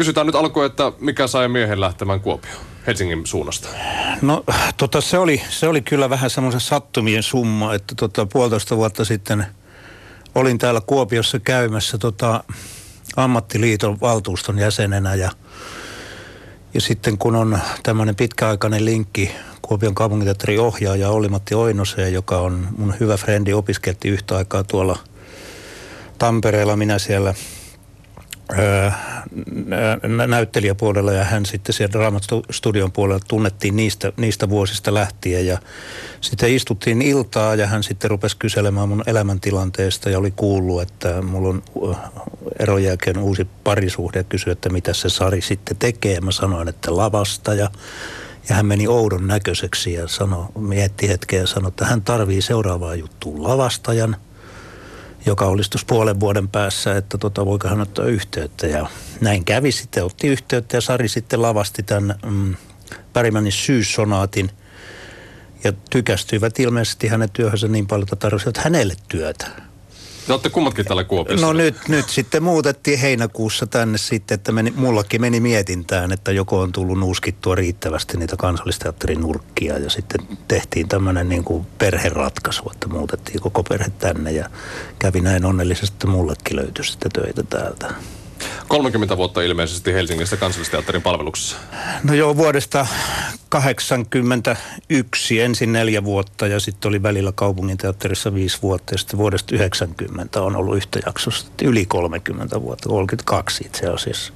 kysytään nyt alkuun, että mikä sai miehen lähtemään Kuopioon Helsingin suunnasta? No tota, se, oli, se oli kyllä vähän semmoisen sattumien summa, että tota, puolitoista vuotta sitten olin täällä Kuopiossa käymässä tota, ammattiliiton valtuuston jäsenenä ja, ja sitten kun on tämmöinen pitkäaikainen linkki Kuopion kaupunginteatterin ohjaaja Olli-Matti Oinoseen, joka on mun hyvä frendi, opiskelti yhtä aikaa tuolla Tampereella, minä siellä näyttelijäpuolella ja hän sitten siellä Dramat-studion puolella tunnettiin niistä, niistä vuosista lähtien ja sitten istuttiin iltaa ja hän sitten rupesi kyselemään mun elämäntilanteesta ja oli kuullut, että mulla on eron jälkeen uusi parisuhde ja kysyi, että mitä se Sari sitten tekee. Mä sanoin, että lavasta ja ja hän meni oudon näköiseksi ja sanoi, mietti hetken ja sanoi, että hän tarvii seuraavaa juttua lavastajan, joka olisi tuossa puolen vuoden päässä, että tota, voiko hän ottaa yhteyttä. Ja näin kävi sitten, otti yhteyttä ja Sari sitten lavasti tämän mm, Pärimänin syyssonaatin ja tykästyivät ilmeisesti hänen työhönsä niin paljon, että tarvisivat hänelle työtä. Te olette kummatkin täällä Kuopiossa. No nyt, nyt sitten muutettiin heinäkuussa tänne sitten, että meni, mullakin meni mietintään, että joko on tullut nuuskittua riittävästi niitä kansallisteatterin nurkkia ja sitten tehtiin tämmöinen niin kuin perheratkaisu, että muutettiin koko perhe tänne ja kävi näin onnellisesti, että mullekin löytyi sitten töitä täältä. 30 vuotta ilmeisesti Helsingissä kansallisteatterin palveluksessa. No joo, vuodesta 81 ensin neljä vuotta ja sitten oli välillä kaupunginteatterissa viisi vuotta ja sitten vuodesta 90 on ollut yhtäjaksossa yli 30 vuotta, 32 itse asiassa.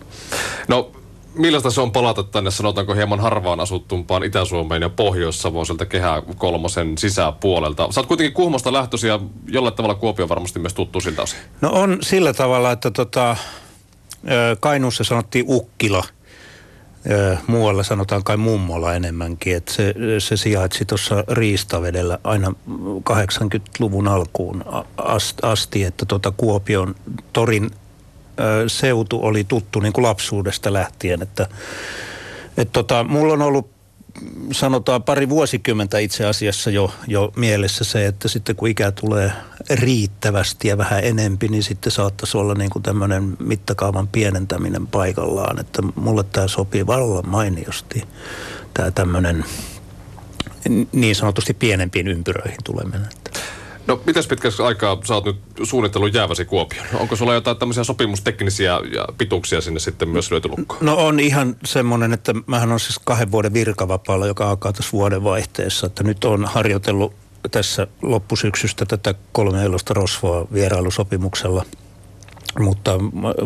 No millaista se on palata tänne, sanotaanko hieman harvaan asuttumpaan Itä-Suomeen ja Pohjois-Savoon sieltä Kehä kolmosen sisäpuolelta? Sä oot kuitenkin Kuhmosta lähtösi ja jollain tavalla Kuopio varmasti myös tuttu siltä osin. No on sillä tavalla, että tota, Kainuussa sanottiin Ukkila. Muualla sanotaan kai mummola enemmänkin, että se, se sijaitsi tuossa Riistavedellä aina 80-luvun alkuun asti, että tuota Kuopion torin seutu oli tuttu niin kuin lapsuudesta lähtien, että et tota, mulla on ollut sanotaan pari vuosikymmentä itse asiassa jo, jo mielessä se, että sitten kun ikä tulee riittävästi ja vähän enempi, niin sitten saattaisi olla niin kuin tämmöinen mittakaavan pienentäminen paikallaan. Että mulle tämä sopii vallan mainiosti, tämä tämmöinen niin sanotusti pienempiin ympyröihin tuleminen. No, miten pitkäksi aikaa sä oot nyt suunnitellut jääväsi Kuopioon? Onko sulla jotain tämmöisiä sopimusteknisiä ja pituuksia sinne sitten myös löyty lukkoon? No on ihan semmoinen, että mähän on siis kahden vuoden virkavapaalla, joka alkaa tässä vuoden vaihteessa. Että nyt on harjoitellut tässä loppusyksystä tätä kolme elosta rosvoa vierailusopimuksella. Mutta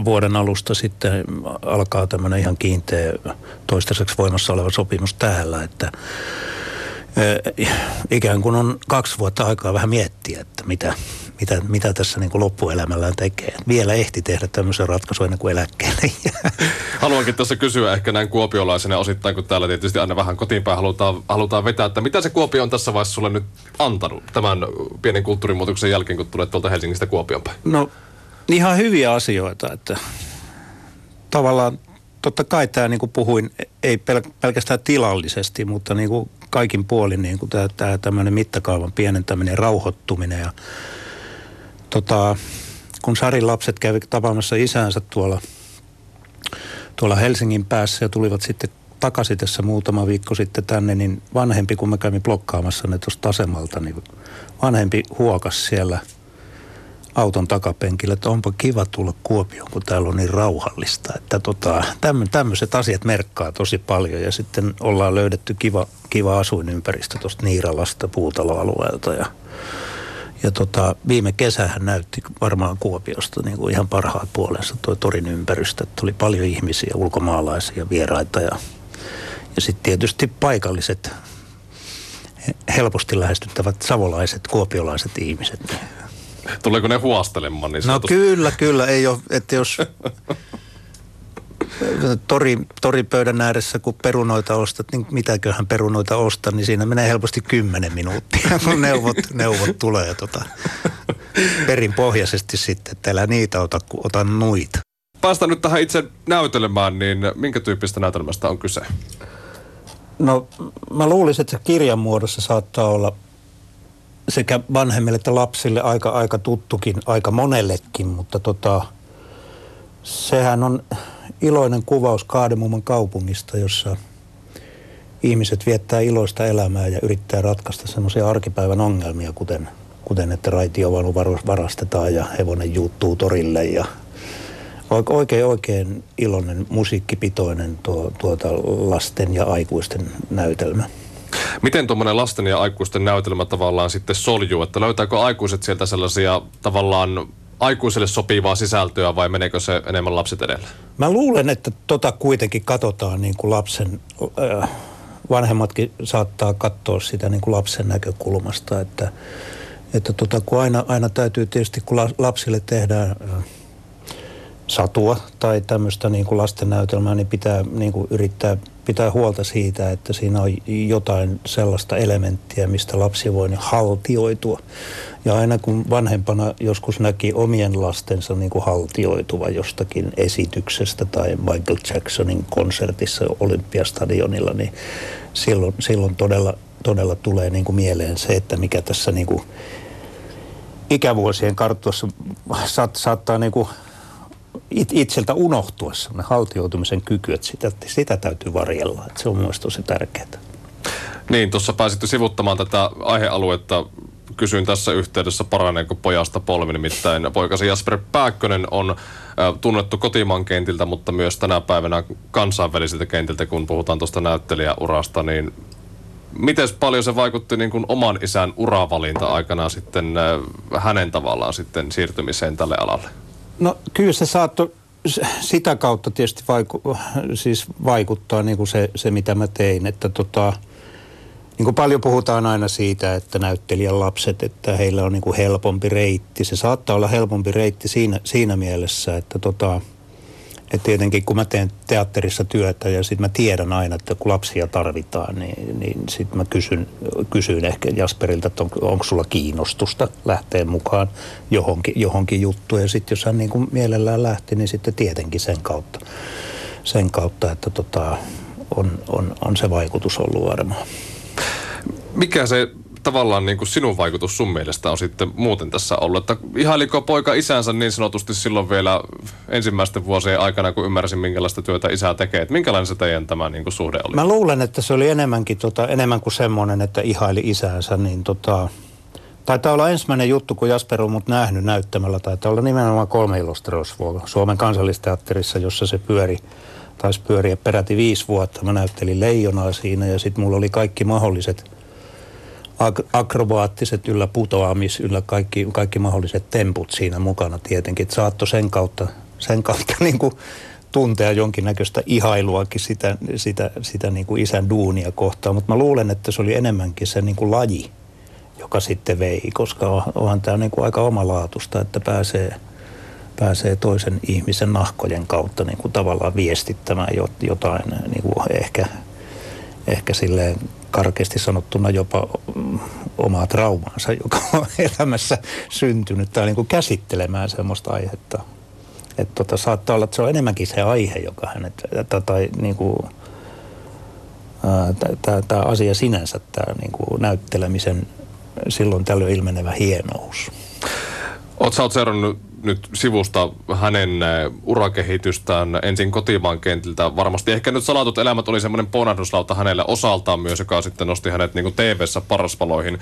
vuoden alusta sitten alkaa tämmöinen ihan kiinteä toistaiseksi voimassa oleva sopimus täällä, että ikään kuin on kaksi vuotta aikaa vähän miettiä, että mitä, mitä, mitä tässä niin kuin loppuelämällään tekee. Vielä ehti tehdä tämmöisen ratkaisun ennen kuin eläkkeelle. Haluankin tässä kysyä ehkä näin kuopiolaisena osittain, kun täällä tietysti aina vähän kotiinpäin halutaan, halutaan vetää, että mitä se Kuopio on tässä vaiheessa sulle nyt antanut tämän pienen kulttuurimuutoksen jälkeen, kun tulet tuolta Helsingistä Kuopion päin? No ihan hyviä asioita, että tavallaan totta kai tämä niin kuin puhuin, ei pelkästään tilallisesti, mutta niin kuin kaikin puolin niin kuin tämä, tämä mittakaavan pienentäminen, rauhoittuminen ja tota, kun Sarin lapset kävi tapaamassa isäänsä tuolla, tuolla Helsingin päässä ja tulivat sitten takaisin tässä muutama viikko sitten tänne, niin vanhempi, kun mä kävin blokkaamassa ne tuosta asemalta, niin vanhempi huokas siellä – auton takapenkillä, että onpa kiva tulla Kuopioon, kun täällä on niin rauhallista. Että tota, tämmöiset asiat merkkaa tosi paljon ja sitten ollaan löydetty kiva, kiva asuinympäristö tuosta Niiralasta puutaloalueelta ja ja tota, viime kesähän näytti varmaan Kuopiosta niin kuin ihan parhaat puolensa tuo torin ympäristö. Tuli paljon ihmisiä, ulkomaalaisia, vieraita ja, ja sitten tietysti paikalliset helposti lähestyttävät savolaiset, kuopiolaiset ihmiset. Tuleeko ne huostelemaan? Niin no kyllä, kyllä. Ei ole, että jos tori, toripöydän ääressä, kun perunoita ostat, niin mitäköhän perunoita ostan, niin siinä menee helposti kymmenen minuuttia, kun neuvot, neuvot tulee tota, perinpohjaisesti sitten, että älä niitä ota, kun otan nuita. Päästään nyt tähän itse näytelemään, niin minkä tyyppistä näytelmästä on kyse? No mä luulisin, että se kirjan muodossa saattaa olla sekä vanhemmille että lapsille aika, aika tuttukin, aika monellekin, mutta tota, sehän on iloinen kuvaus Kaademumman kaupungista, jossa ihmiset viettää iloista elämää ja yrittää ratkaista semmoisia arkipäivän ongelmia, kuten, kuten että raitiovanu varastetaan ja hevonen juuttuu torille ja oikein oikein iloinen musiikkipitoinen tuo, tuota lasten ja aikuisten näytelmä. Miten tuommoinen lasten ja aikuisten näytelmä tavallaan sitten soljuu, että löytääkö aikuiset sieltä sellaisia tavallaan aikuiselle sopivaa sisältöä vai meneekö se enemmän lapset edellä? Mä luulen, että tota kuitenkin katsotaan niin kuin lapsen, äh, vanhemmatkin saattaa katsoa sitä niin kuin lapsen näkökulmasta, että, että tota, kun aina, aina täytyy tietysti, kun lapsille tehdään äh, satua tai tämmöistä niin kuin lastennäytelmää, niin pitää niin kuin yrittää pitää huolta siitä, että siinä on jotain sellaista elementtiä, mistä lapsi voi haltioitua. Ja aina kun vanhempana joskus näki omien lastensa niin kuin haltioituva jostakin esityksestä tai Michael Jacksonin konsertissa Olympiastadionilla, niin silloin, silloin todella, todella tulee niin kuin mieleen se, että mikä tässä niin kuin ikävuosien karttuessa saat, saattaa niin kuin it, itseltä unohtua semmoinen haltioitumisen kyky, että sitä, sitä täytyy varjella. Että se on mielestäni tosi tärkeää. Niin, tuossa pääsitte sivuttamaan tätä aihealuetta. Kysyin tässä yhteydessä, paraneeko pojasta polvi, nimittäin poikasi Jasper Pääkkönen on tunnettu kotimaan kentiltä, mutta myös tänä päivänä kansainvälisiltä kentiltä, kun puhutaan tuosta näyttelijäurasta, niin miten paljon se vaikutti niin kuin oman isän uravalinta aikana sitten hänen tavallaan sitten siirtymiseen tälle alalle? No kyllä se saattoi sitä kautta tietysti vaiku, siis vaikuttaa niin kuin se, se, mitä mä tein. Että tota, niin kuin paljon puhutaan aina siitä, että näyttelijän lapset, että heillä on niin kuin helpompi reitti. Se saattaa olla helpompi reitti siinä, siinä mielessä, että tota, et tietenkin kun mä teen teatterissa työtä ja sitten mä tiedän aina, että kun lapsia tarvitaan, niin, niin sitten mä kysyn, kysyn ehkä Jasperilta, että on, onko sulla kiinnostusta lähteä mukaan johonkin, johonkin juttuun. Ja sitten jos hän niin kuin mielellään lähti, niin sitten tietenkin sen kautta, sen kautta että tota, on, on, on se vaikutus ollut varmaan. Mikä se tavallaan niin kuin sinun vaikutus sun mielestä on sitten muuten tässä ollut? Että ihailiko poika isänsä niin sanotusti silloin vielä ensimmäisten vuosien aikana, kun ymmärsin, minkälaista työtä isä tekee? Että minkälainen se teidän tämä niin kuin suhde oli? Mä luulen, että se oli enemmänkin tota, enemmän kuin semmoinen, että ihaili isänsä, niin tota, Taitaa olla ensimmäinen juttu, kun Jasper on mut nähnyt näyttämällä. Taitaa olla nimenomaan kolme ilostrosvuoka Suomen kansallisteatterissa, jossa se pyöri. Taisi pyöriä peräti viisi vuotta. Mä näyttelin leijonaa siinä ja sitten mulla oli kaikki mahdolliset – akrobaattiset yllä putoamis, yllä kaikki, kaikki mahdolliset temput siinä mukana tietenkin. Että saatto sen kautta, sen kautta niin kuin tuntea jonkinnäköistä ihailuakin sitä, sitä, sitä niin kuin isän duunia kohtaan. Mutta mä luulen, että se oli enemmänkin se niin kuin laji, joka sitten vei, koska onhan tämä niin kuin aika omalaatusta, että pääsee, pääsee toisen ihmisen nahkojen kautta niin kuin tavallaan viestittämään jotain niin kuin ehkä, ehkä silleen karkeasti sanottuna jopa omaa traumaansa, joka on elämässä syntynyt, tai niin kuin käsittelemään sellaista aihetta. Että tota, saattaa olla, että se on enemmänkin se aihe, joka hänet, tai niin kuin, tämä asia sinänsä, tämä niin näyttelemisen silloin tällöin ilmenevä hienous. Oletko seurannut nyt sivusta hänen äh, urakehitystään ensin kotimaan kentiltä. Varmasti ehkä nyt Salatut elämät oli semmoinen ponahduslauta hänelle osaltaan myös, joka sitten nosti hänet niin TV-ssä parasvaloihin.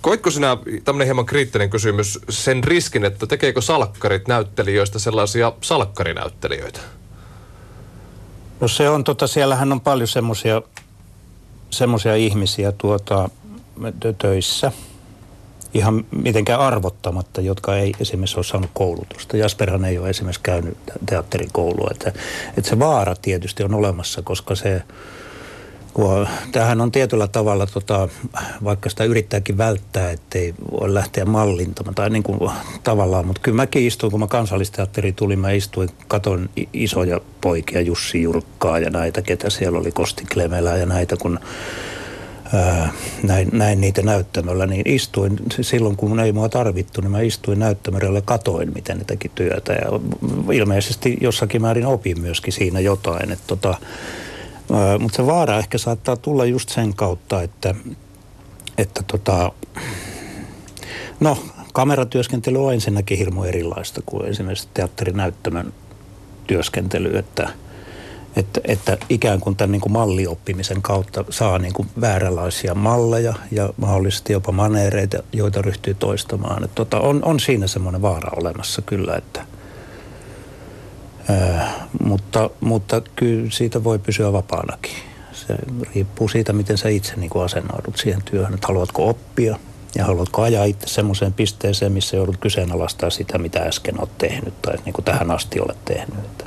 Koitko sinä, tämmöinen hieman kriittinen kysymys, sen riskin, että tekeekö salkkarit näyttelijöistä sellaisia salkkarinäyttelijöitä? No se on, tota, siellähän on paljon semmoisia semmoisia ihmisiä tuota, töissä – ihan mitenkään arvottamatta, jotka ei esimerkiksi ole saanut koulutusta. Jasperhan ei ole esimerkiksi käynyt teatterikoulua. Että, että se vaara tietysti on olemassa, koska se, kun tämähän on tietyllä tavalla, tota, vaikka sitä yrittääkin välttää, ettei voi lähteä mallintamaan tai niin kuin tavallaan, mutta kyllä mäkin istuin, kun mä kansallisteatteri tuli, mä istuin, katon isoja poikia, Jussi Jurkkaa ja näitä, ketä siellä oli, Kosti Klemelää ja näitä, kun näin, näin niitä näyttämöllä, niin istuin, silloin kun ei mua tarvittu, niin mä istuin näyttämöllä katoin, miten ne teki työtä. Ja ilmeisesti jossakin määrin opin myöskin siinä jotain. Että tota, mutta se vaara ehkä saattaa tulla just sen kautta, että, että tota, no, kameratyöskentely on ensinnäkin hirmu erilaista kuin esimerkiksi teatterinäyttämön työskentely, että, että, että ikään kuin tämän niin kuin mallioppimisen kautta saa niin kuin vääränlaisia malleja ja mahdollisesti jopa maneereita, joita ryhtyy toistamaan. Että tota, on, on siinä semmoinen vaara olemassa kyllä, että – mutta, mutta kyllä siitä voi pysyä vapaanakin. Se riippuu siitä, miten sä itse niin kuin asennoidut siihen työhön, että haluatko oppia ja haluatko ajaa itse semmoiseen pisteeseen, missä joudut kyseenalaistaa sitä, mitä äsken olet tehnyt tai niin kuin tähän asti olet tehnyt. Että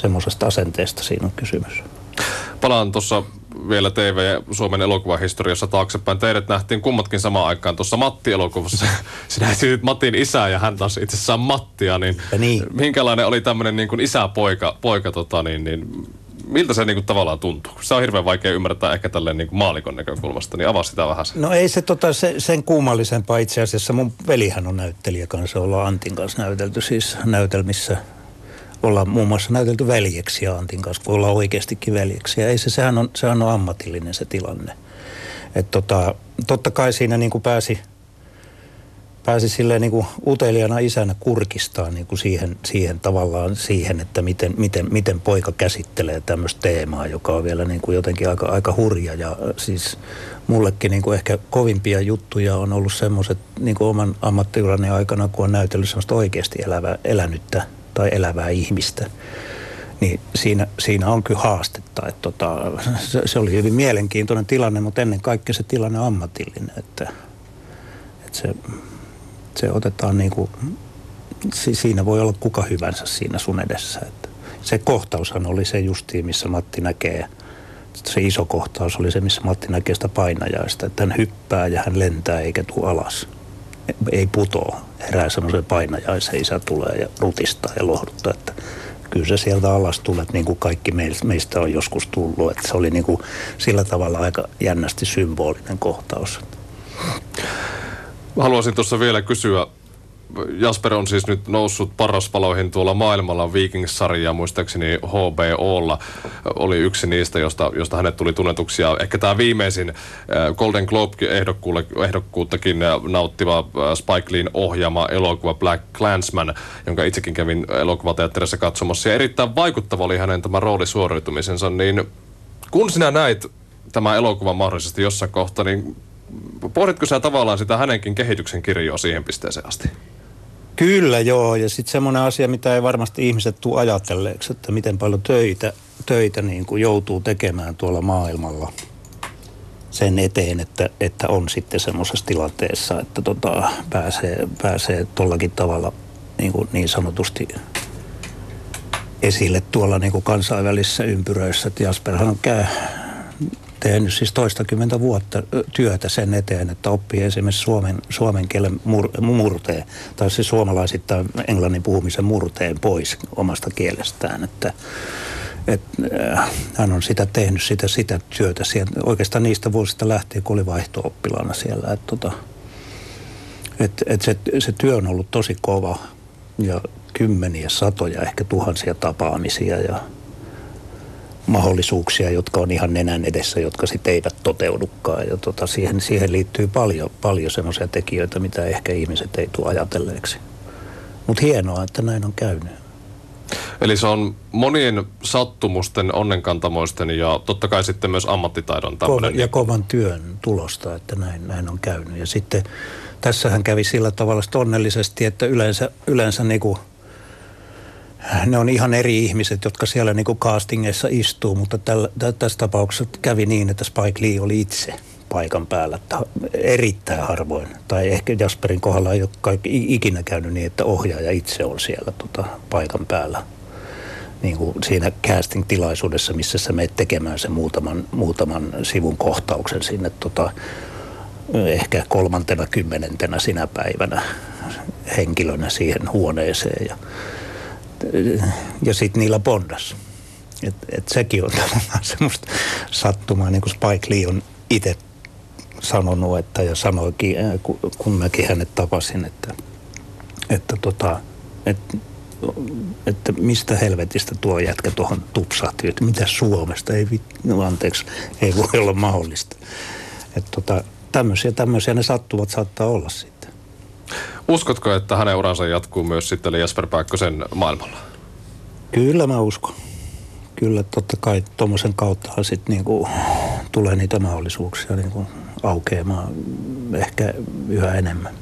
semmoisesta asenteesta siinä on kysymys. Palaan tuossa vielä TV Suomen elokuvahistoriassa taaksepäin. Teidät nähtiin kummatkin samaan aikaan tuossa Matti-elokuvassa. Sinä etsitit Matin isää ja hän taas itse asiassa Mattia. Niin, niin. Minkälainen oli tämmöinen niin kuin isä-poika, poika, tota, niin, niin, miltä se niin kuin tavallaan tuntuu? Se on hirveän vaikea ymmärtää ehkä tälleen niin kuin maalikon näkökulmasta, niin avaa sitä vähän. No ei se, tota, se sen kummallisempaa itse asiassa. Mun velihän on näyttelijä kanssa, ollaan Antin kanssa näytelty siis näytelmissä ollaan muun muassa näytelty veljeksi Antin kanssa, kun ollaan oikeastikin veljeksi. Ja ei se, sehän on, sehän on ammatillinen se tilanne. Et tota, totta kai siinä niin kuin pääsi, pääsi silleen niin kuin uteliana isänä kurkistaa niin kuin siihen, siihen tavallaan siihen, että miten, miten, miten poika käsittelee tämmöistä teemaa, joka on vielä niin kuin jotenkin aika, aika hurja. Ja siis mullekin niin kuin ehkä kovimpia juttuja on ollut semmoiset niin oman ammattiurani aikana, kun on näytellyt semmoista oikeasti elävää, elänyttä tai elävää ihmistä, niin siinä, siinä on kyllä haastetta. Että tota, se, se oli hyvin mielenkiintoinen tilanne, mutta ennen kaikkea se tilanne ammatillinen, että, että se, se otetaan niin kuin, siinä voi olla kuka hyvänsä siinä sun edessä. Että se kohtaushan oli se justiin, missä Matti näkee, se iso kohtaus oli se, missä Matti näkee sitä painajaista, että hän hyppää ja hän lentää eikä tule alas ei putoa. Herää semmoisen painajaisen, isä tulee ja rutistaa ja lohduttaa, että kyllä se sieltä alas tulet, niin kuin kaikki meistä on joskus tullut. Että se oli niin kuin sillä tavalla aika jännästi symbolinen kohtaus. Haluaisin tuossa vielä kysyä Jasper on siis nyt noussut parraspaloihin tuolla maailmalla Vikings-sarja, muistaakseni HBOlla oli yksi niistä, josta, josta hänet tuli tunnetuksi. Ja ehkä tämä viimeisin äh, Golden Globe-ehdokkuuttakin nauttiva äh, Spike Leein ohjaama elokuva Black Clansman, jonka itsekin kävin elokuvateatterissa katsomassa. Ja erittäin vaikuttava oli hänen tämä roolisuoriutumisensa, niin kun sinä näit tämä elokuva mahdollisesti jossain kohtaa, niin pohditko sä tavallaan sitä hänenkin kehityksen kirjoa siihen pisteeseen asti? Kyllä joo, ja sitten semmoinen asia, mitä ei varmasti ihmiset tule ajatelleeksi, että miten paljon töitä, töitä niin kuin joutuu tekemään tuolla maailmalla sen eteen, että, että on sitten semmoisessa tilanteessa, että tota, pääsee, pääsee tollakin tavalla niin, kuin niin sanotusti esille tuolla niin kuin kansainvälisissä ympyröissä. Jasperhan käy tehnyt siis toistakymmentä vuotta työtä sen eteen, että oppii esimerkiksi suomen, suomen kielen mur, murteen, tai siis suomalaisittain englannin puhumisen murteen pois omasta kielestään, että et, äh, hän on sitä tehnyt, sitä, sitä työtä siellä, oikeastaan niistä vuosista lähtien, kun oli vaihto siellä. Et, tota, et, et se, se työ on ollut tosi kova ja kymmeniä, satoja, ehkä tuhansia tapaamisia ja mahdollisuuksia, jotka on ihan nenän edessä, jotka sitten eivät toteudukaan. Ja tota, siihen, siihen liittyy paljon, paljon semmoisia tekijöitä, mitä ehkä ihmiset ei tule ajatelleeksi. Mutta hienoa, että näin on käynyt. Eli se on monien sattumusten, onnenkantamoisten ja totta kai sitten myös ammattitaidon tämmöinen. Ja kovan työn tulosta, että näin, näin on käynyt. Ja sitten tässähän kävi sillä tavalla onnellisesti, että yleensä, yleensä niin kuin – ne on ihan eri ihmiset, jotka siellä niin castingeissa istuu, mutta tällä, tässä tapauksessa kävi niin, että Spike Lee oli itse paikan päällä. Erittäin harvoin. Tai ehkä Jasperin kohdalla ei ole kaikki, ikinä käynyt niin, että ohjaaja itse on siellä tota, paikan päällä. Niin kuin siinä casting-tilaisuudessa, missä sä menet tekemään sen muutaman, muutaman sivun kohtauksen sinne tota, ehkä kolmantena, kymmenentenä sinä päivänä henkilönä siihen huoneeseen. Ja ja sitten niillä bondas. Et, et sekin on tavallaan semmoista sattumaa, niin kuin Spike Lee on itse sanonut, että ja sanoikin, kun mäkin hänet tapasin, että, että, tota, että, että mistä helvetistä tuo jätkä tuohon tupsahti, että mitä Suomesta, ei, no anteeksi, ei voi olla mahdollista. Että tota, tämmöisiä, tämmöisiä ne sattuvat saattaa olla sitten. Uskotko, että hänen uransa jatkuu myös sitten Jesper Pääkkösen maailmalla? Kyllä mä uskon. Kyllä totta kai tuommoisen kautta sitten niinku tulee niitä mahdollisuuksia niinku aukeamaan ehkä yhä enemmän.